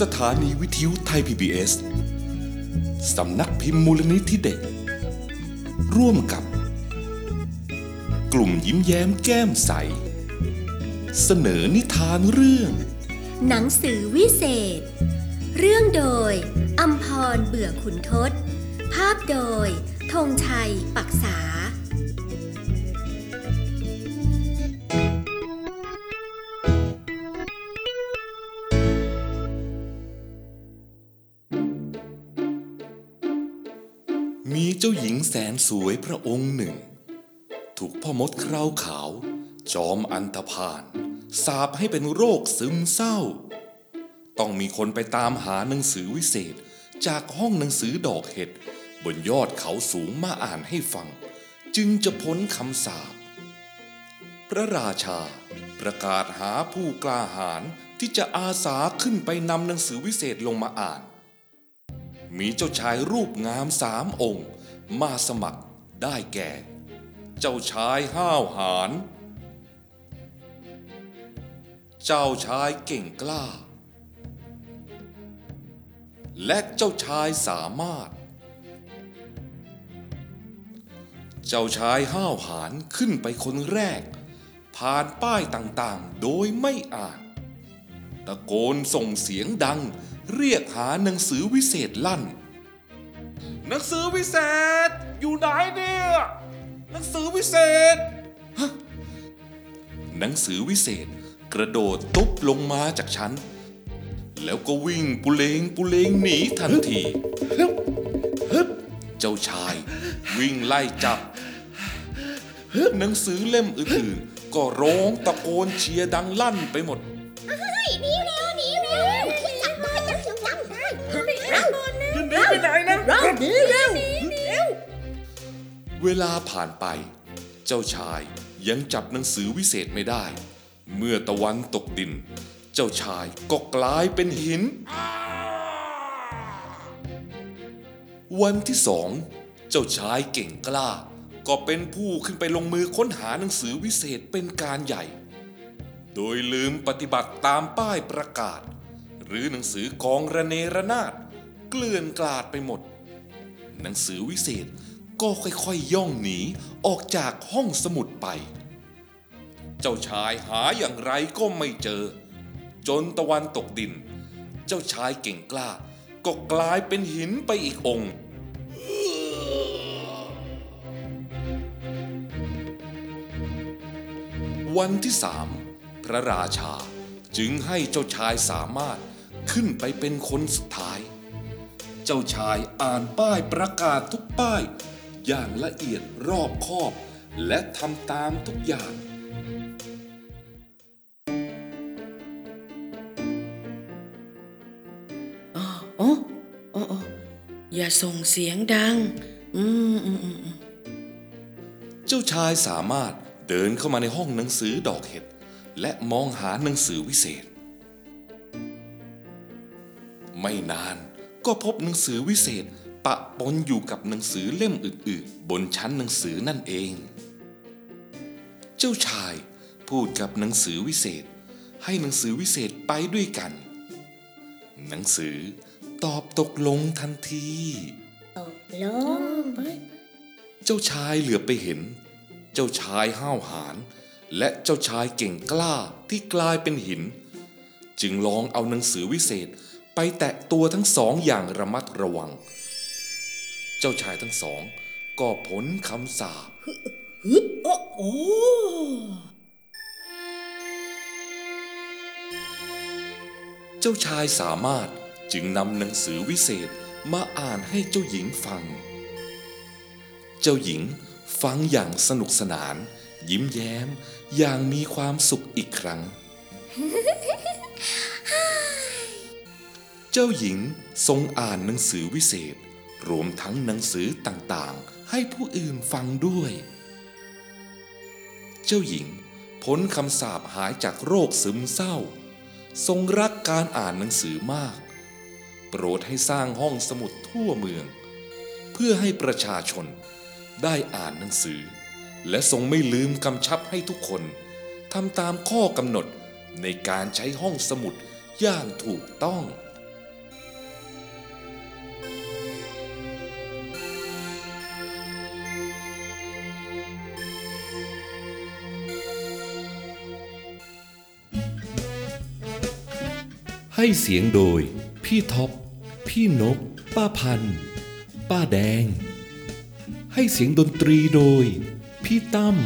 สถานีวิทยุไทย PBS สำนักพิมพ์มูลนิธิเด็ก ร่วมกับ กลุ่มยิ้มแย้มแก้มใส เสนอนิทานเรื่อง หนังสือวิเศษ เรื่องโดยอัมพรเบื่อขุนทศ ภาพโดยธงชัย ปักษา เจ้าหญิงแสนสวยพระองค์หนึ่ง ถูกพ่อมดคราวขาว จอมอันธพาลสาบให้เป็นโรคซึมเศร้า ต้องมีคนไปตามหาหนังสือวิเศษจากห้องหนังสือดอกเห็ด บนยอดเขาสูงมาอ่านให้ฟัง จึงจะพ้นคำสาปพระราชาประกาศหาผู้กล้าหาญที่จะอาสาขึ้นไปนำหนังสือวิเศษลงมาอ่าน มีเจ้าชายรูปงามสามองค์ มาสมัครได้แก่ เจ้าชายห้าวหาญ เจ้าชายเก่งกล้า และเจ้าชายสามารถ เจ้าชายห้าวหาญขึ้นไปคนแรก ผ่านป้ายต่างๆ โดยไม่อ่าน ตะโกนส่งเสียงดังเรียกหาหนังสือวิเศษลั่น หนังสือวิเศษ อยู่ไหนเนี่ย หนังสือวิเศษฮะหนังสือวิเศษ กระโดดตุ๊บลงมาจากชั้น แล้วก็วิ่งปุเลงปุเลงหนีทันทีเจ้าชาย วิ่งไล่จับ หนังสือเล่มอื่นๆ ก็ร้องตะโกนเชียร์ดังลั่นไปหมด นะเราหนีเร็ว เวลาผ่านไป เจ้าชายยังจับหนังสือวิเศษไม่ได้ เมื่อตะวันตกดิน เจ้าชายก็กลายเป็นหิน วันที่สอง เจ้าชายเก่งกล้า ก็เป็นผู้ขึ้นไปลงมือค้นหาหนังสือวิเศษเป็นการใหญ่ โดยลืมปฏิบัติตามป้ายประกาศ หรือหนังสือกองระเนระนาดเกลื่อนกลาดไปหมด หนังสือวิเศษก็ค่อยๆย่องหนีออกจากห้องสมุดไป เจ้าชายหาอย่างไรก็ไม่เจอ จนตะวันตกดิน เจ้าชายเก่งกล้า ก็กลายเป็นหินไปอีกองค์วันที่สามพระราชาจึงให้เจ้าชายสามารถขึ้นไปเป็นคนสุดท้าย เจ้าชายอ่านป้ายประกาศทุกป้าย อย่างละเอียดรอบคอบ และทำตามทุกอย่าง อ๋ออ๋ออ๋ออย่าส่งเสียงดัง อืมอืมอืมอืมเจ้าชายสามารถเดินเข้ามาในห้องหนังสือดอกเห็ด และมองหาหนังสือวิเศษ ไม่นาน ก็พบหนังสือวิเศษ ปะปนอยู่กับหนังสือเล่มอื่นๆ บนชั้นหนังสือนั่นเอง เจ้าชายพูดกับหนังสือวิเศษ ให้หนังสือวิเศษไปด้วยกัน หนังสือตอบตกลงทันที ตกลงไปเจ้าชายเหลือไปเห็น เจ้าชายห้าวหาญและเจ้าชายเก่งกล้าที่กลายเป็นหิน จึงลองเอาหนังสือวิเศษ ไปแตะตัวทั้งสองอย่างระมัดระวัง เจ้าชายทั้งสอง ก็พ้นคำสาปโอ้โอเจ้าชายสามารถจึงนำหนังสือวิเศษมาอ่านให้เจ้าหญิงฟัง เจ้าหญิงฟังอย่างสนุกสนาน ยิ้มแย้มอย่างมีความสุขอีกครั้ง จ้าหญิงทรงอ่านหนังสือวิเศษ รวมทั้งหนังสือต่างๆ ให้ผู้อื่นฟังด้วย เจ้าหญิงพ้นคำสาปหายจากโรคซึมเศร้า ทรงรักการอ่านหนังสือมาก โปรดให้สร้างห้องสมุดทั่วเมือง เพื่อให้ประชาชนได้อ่านหนังสือ และทรงไม่ลืมกำชับให้ทุกคนทำตามข้อกำหนดในการใช้ห้องสมุดอย่างถูกต้อง ให้เสียงโดย พี่ท็อป พี่นก ป้าพัน ป้าแดง ให้เสียงดนตรีโดย พี่ตั้ม